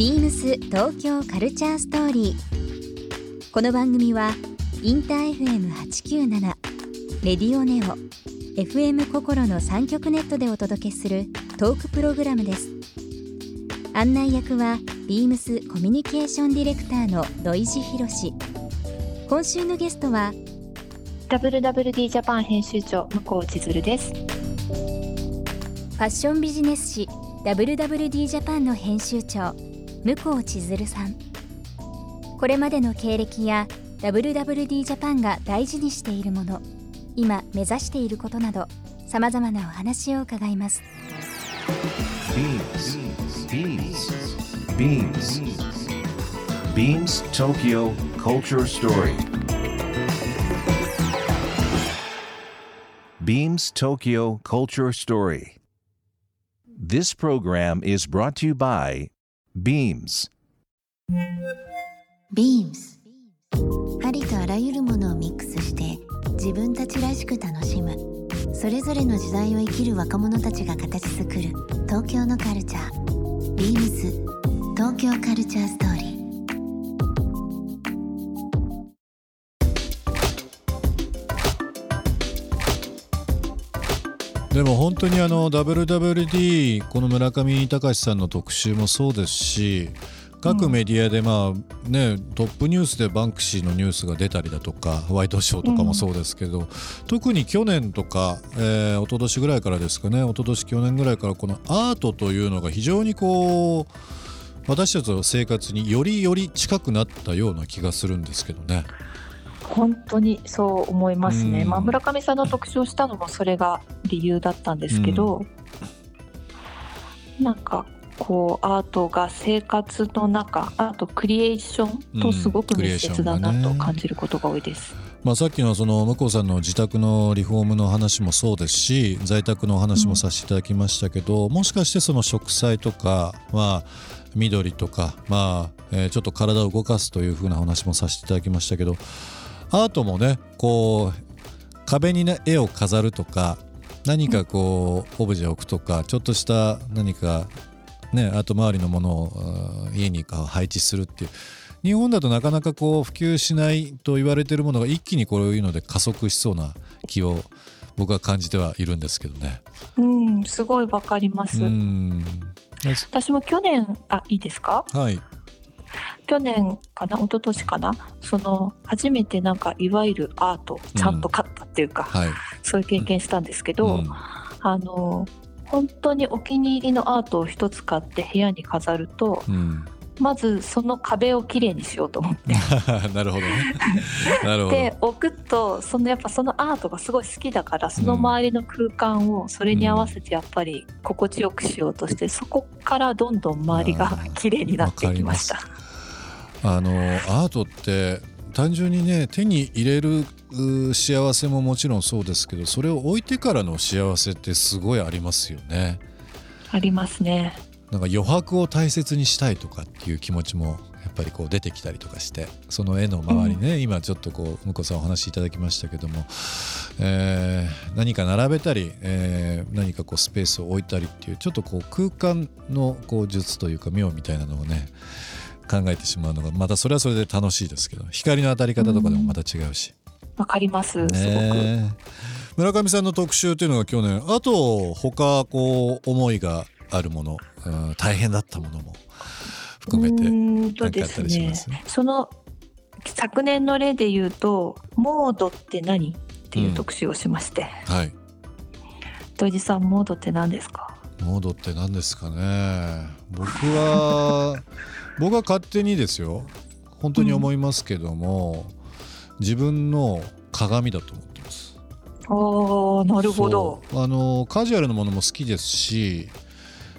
ビームス東京カルチャーストーリー。この番組はインター FM897 レディオネオ FM 心の三極ネットでお届けするトークプログラムです。案内役はビームスコミュニケーションディレクターの土井博志。今週のゲストは WWD ジャパン編集長向こう千鶴ですファッションビジネス誌 WWD ジャパンの編集長向こ千鶴さんこれまでの経歴や WWD ジャパンが大事にしているもの今目指していることなどさまざまなお話を伺います BeamsBeamsBeamsTokyo Culture Story Beams Tokyo Culture Story This program is brought to you by Beams. ビームスありとあらゆるものをミックスして自分たちらしく楽しむ。それぞれの時代を生きる若者たちが形作る東京のカルチャービームズ東京カルチャーストーリー。でも本当にあの WWD この村上隆さんの特集もそうですし各メディアでまあね、トップニュースでバンクシーのニュースが出たりだとかホワイドショーとかもそうですけど、特に去年とか、えー、一昨年ぐらいからですかね一昨年去年ぐらいからこのアートというのが非常にこう私たちの生活によりより近くなったような気がするんですけどね。本当にそう思いますね、うん。まあ、村上さんの特集をしたのもそれが理由だったんですけど、なんかこうアートが生活の中あとクリエーションとすごく密接だなと感じることが多いです。まあ、さっきのその向こうさんの自宅のリフォームの話もそうですし在宅のお話もさせていただきましたけど、もしかしてその植栽とか、まあ、緑とか、まあえーちょっと体を動かすというふうな話もさせていただきましたけどアートもねこう壁に、ね、絵を飾るとか何かこうオブジェを置くとかちょっとした何かねアート周りのものを家に配置するっていう日本だとなかなかこう普及しないと言われているものが一気にこういうので加速しそうな気を僕は感じてはいるんですけどね。うん、すごいわかります。うん私も去年あいいですか？はい、去年かな一昨年かなその初めてなんかいわゆるアートをちゃんと買ったっていうか、はい、そういう経験したんですけど、うん。あの本当にお気に入りのアートを一つ買って部屋に飾るとうん、まずその壁をきれいにしようと思って。なるほどね。なるほど。で置くとそのやっぱそのアートがすごい好きだからその周りの空間をそれに合わせてやっぱり心地よくしようとしてそこからどんどん周りがきれいになっていきました。あのアートって単純にね手に入れるう幸せももちろんそうですけどそれを置いてからの幸せってすごいありますよね。ありますね。なんか余白を大切にしたいとかっていう気持ちもやっぱりこう出てきたりとかしてその絵の周りね、今ちょっとこう向こうさんお話しいただきましたけども、えー何か並べたり、えー何かこうスペースを置いたりっていうちょっとこう空間のこう術というか妙みたいなのをね考えてしまうのがまたそれはそれで楽しいですけど光の当たり方とかでもまた違うし、わかります。すごく。ね村上さんの特集というのが去年あと他こう思いがあるもの、うん大変だったものも含めてかあったりします？その昨年の例で言うと「モードって何?」っていう特集をしまして、はい。土井さんモードって何ですか？モードって何ですかね。僕は僕は勝手にですよ。本当に思いますけども、自分の鏡だと思ってます。あーなるほど。あのカジュアルなものも好きですし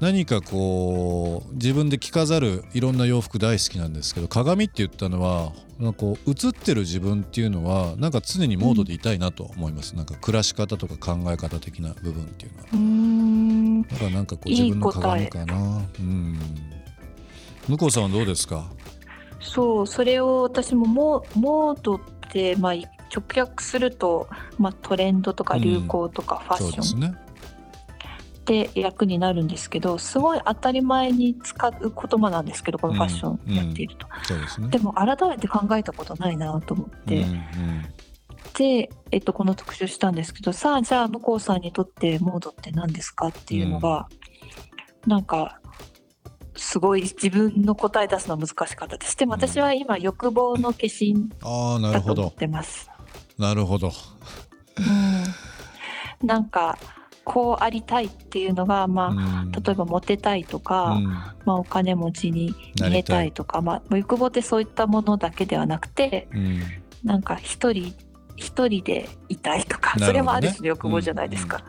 何かこう自分で着飾るいろんな洋服大好きなんですけど鏡って言ったのはなんかこう映ってる自分っていうのはなんか常にモードでいたいなと思います、なんか暮らし方とか考え方的な部分っていうのは。うーん。だからなんかこう自分の鏡かな。うん向こうさんはどうですか？そうそれを私もモモードって、まあ、直訳すると、まあ、トレンドとか流行とかファッション、そうですね。で役になるんですけどすごい当たり前に使う言葉なんですけどこのファッションやっていると、そうですね。でも改めて考えたことないなと思って、うん。うんで、えっと、この特集したんですけどさあじゃあ向こうさんにとってモードって何ですかっていうのが、なんかすごい自分の答え出すのは難しかったです。でも私は今欲望の化身ああなるほだと思っどてます。なるほど。うん、なんかこうありたいっていうのが、まあうん。例えばモテたいとか、うん。まあ、お金持ちに見えたいとかまあ、欲望ってそういったものだけではなくてうん。なんか一人一人でいたいとか、ね。それもある種の欲望じゃないですか。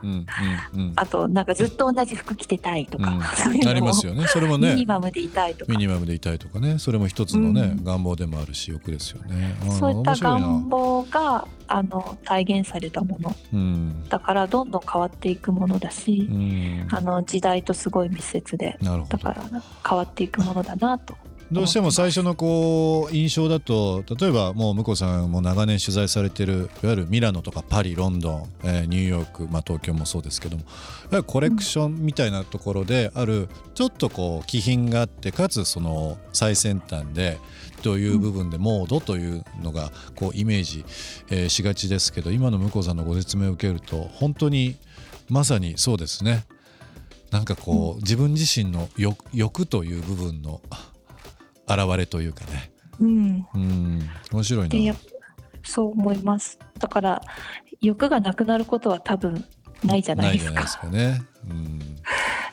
あとなんかずっと同じ服着てたいとか、うん。そういうのもありますよね。それもミねニマムでいたいとか。ミニマムでいたいとかね。それも一つのね、うん。願望でもあるし欲ですよね。そういった願望があの体現されたもの。うん。だからどんどん変わっていくものだし、うん。あの時代とすごい密接でだから変わっていくものだなと。どうしても最初のこう印象だと例えばもう向こうさんも長年取材されてるいわゆるミラノとかパリロンドン、えーニューヨーク、まあ、東京もそうですけどもコレクションみたいなところであるちょっとこう気品があってかつその最先端でという部分でモードというのがこうイメージ、えーしがちですけど今の向こうさんのご説明を受けると本当にまさにそうですね。なんかこう、自分自身の欲という部分の現れというかね。うん、うん。面白いな。っそう思います。だから欲がなくなることは多分ないじゃないですか。ないじゃないですかね、うん、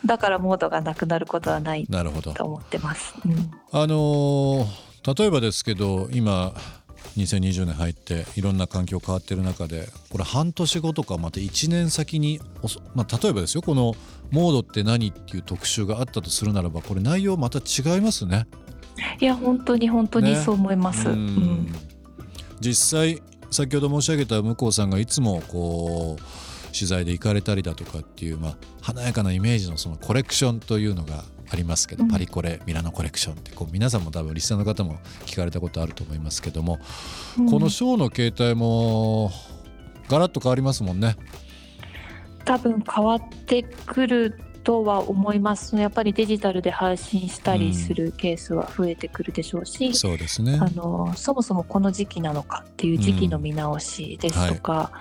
だからモードがなくなることはないなるほど。と思ってます、うん。あのー例えばですけど今2020年入っていろんな環境変わってる中でこれ半年後とかまた1年先にまあ、例えばですよこの「モードって何?」っていう特集があったとするならばこれ内容また違いますね。いや本当に本当にね。そう思います、ううんん。実際先ほど申し上げた向こうさんがいつもこう取材で行かれたりだとかっていう、まあ、華やかなイメージのそのコレクションというのがありますけど、うん。パリコレミラノコレクションってこう皆さんも多分リスナーの方も聞かれたことあると思いますけども、うん。このショーの形態もガラッと変わりますもんね。多分変わってくるとは思います。やっぱりデジタルで配信したりするケースは増えてくるでしょうし、そうですね。あのそもそもこの時期なのかっていう時期の見直しですとか、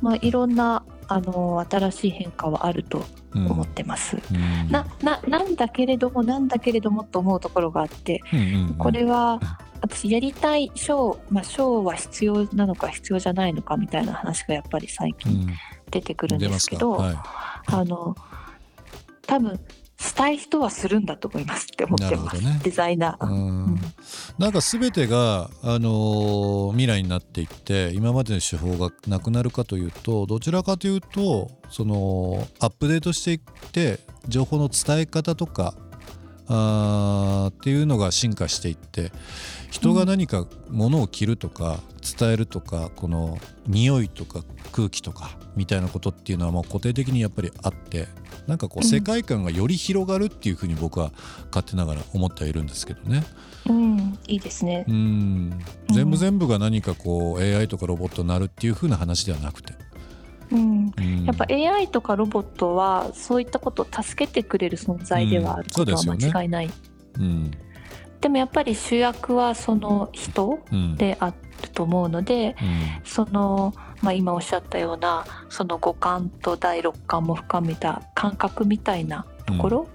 い。まあ、いろんなあの新しい変化はあるとうん思ってます。うん。なななんだけれどもなんだけれどもと思うところがあってうんうんうん。これは私やりたいショー、まあ、ショーは必要なのか必要じゃないのかみたいな話がやっぱり最う近ん。出てくるんですけど、はい、あの多分したい人はするんだと思いますって思ってます、ね。デザイナー。うんうん。なんか全てが、あのー未来になっていって今までの手法がなくなるかというとどちらかというとそのアップデートしていって情報の伝え方とかあーっていうのが進化していって人が何か物を着るとか伝えるとかこの匂いとか空気とかみたいなことっていうのはもう固定的にやっぱりあってなんかこううん。世界観がより広がるっていうふうに僕は勝手ながら思ってはいるんですけどね。うん、いいですね。う。ん。全部全部が何かこう AI とかロボットになるっていう風な話ではなくて、うん、うん。やっぱ AI とかロボットはそういったことを助けてくれる存在ではあることは間違いない。うん。でもやっぱり主役はその人うん。であると思うので、うん。その、まあ、今おっしゃったようなその五感と第六感も深めた感覚みたいなところ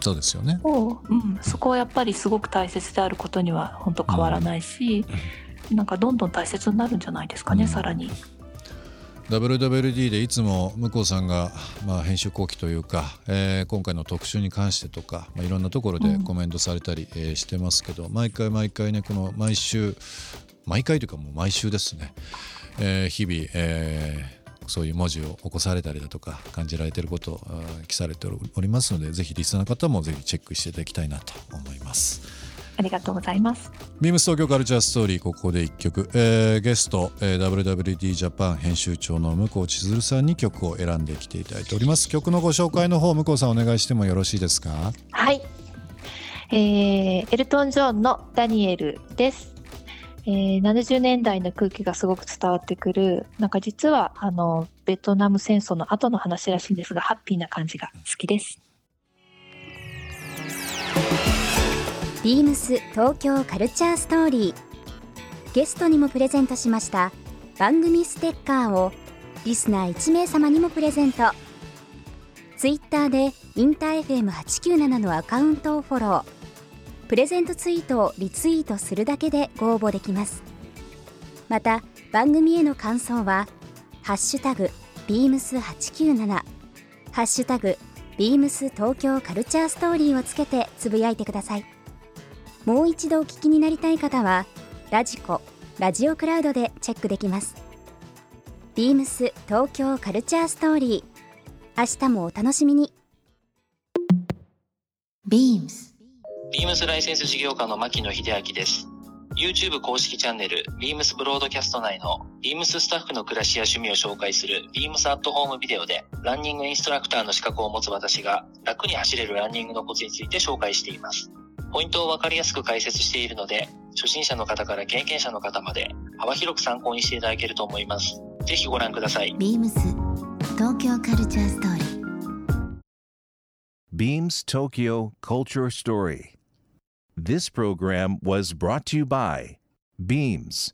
そうですよね。を、うん。そこはやっぱりすごく大切であることには本当変わらないし、なんかどんどん大切になるんじゃないですかね、うん。さらに。WWD でいつも向こうさんが、まあ、編集後期というか、えー今回の特集に関してとか、まあ、いろんなところでうんコメントされたり、えーしてますけど毎回毎回ねこの毎週毎回というかもう毎週ですね、えー日々、えーそういう文字を起こされたりだとか感じられていることを記されておりますのでぜひリスナーの方もぜひチェックしていただきたいなと思います。ありがとうございます。ビームス東京カルチャーストーリーここで1曲、えーゲスト、えー WWD ジャパン編集長の向こう千鶴さんに曲を選んできていただいております曲のご紹介の方向こうさんお願いしてもよろしいですかはい、えーエルトン・ジョンの「ダニエル」です。えー70年代の空気がすごく伝わってくるなんか実はあのベトナム戦争の後の話らしいんですがハッピーな感じが好きです。ビームス東京カルチャーストーリー。ゲストにもプレゼントしました番組ステッカーをリスナー1名様にもプレゼント。ツイッターでインター FM897 のアカウントをフォロー。プレゼントツイートをリツイートするだけでご応募できます。また番組への感想は「ハッシュタグビームス897」ハッシュタグビームス東京カルチャーストーリーをつけてつぶやいてください。もう一度お聞きになりたい方はラジコラジオクラウドでチェックできますビームス東京カルチャーストーリー明日もお楽しみに Beams ビームスライセンス事業家の牧野秀明です。YouTube 公式チャンネル、ビームスブロードキャスト内の、ビームススタッフの暮らしや趣味を紹介する、ビームスアットホームビデオで、ランニングインストラクターの資格を持つ私が、楽に走れるランニングのコツについて紹介しています。ポイントをわかりやすく解説しているので、初心者の方から経験者の方まで、幅広く参考にしていただけると思います。ぜひご覧ください。Beams 東京カルチャーストーリー Beams Tokyo Culture Story. This program was brought to you by Beams.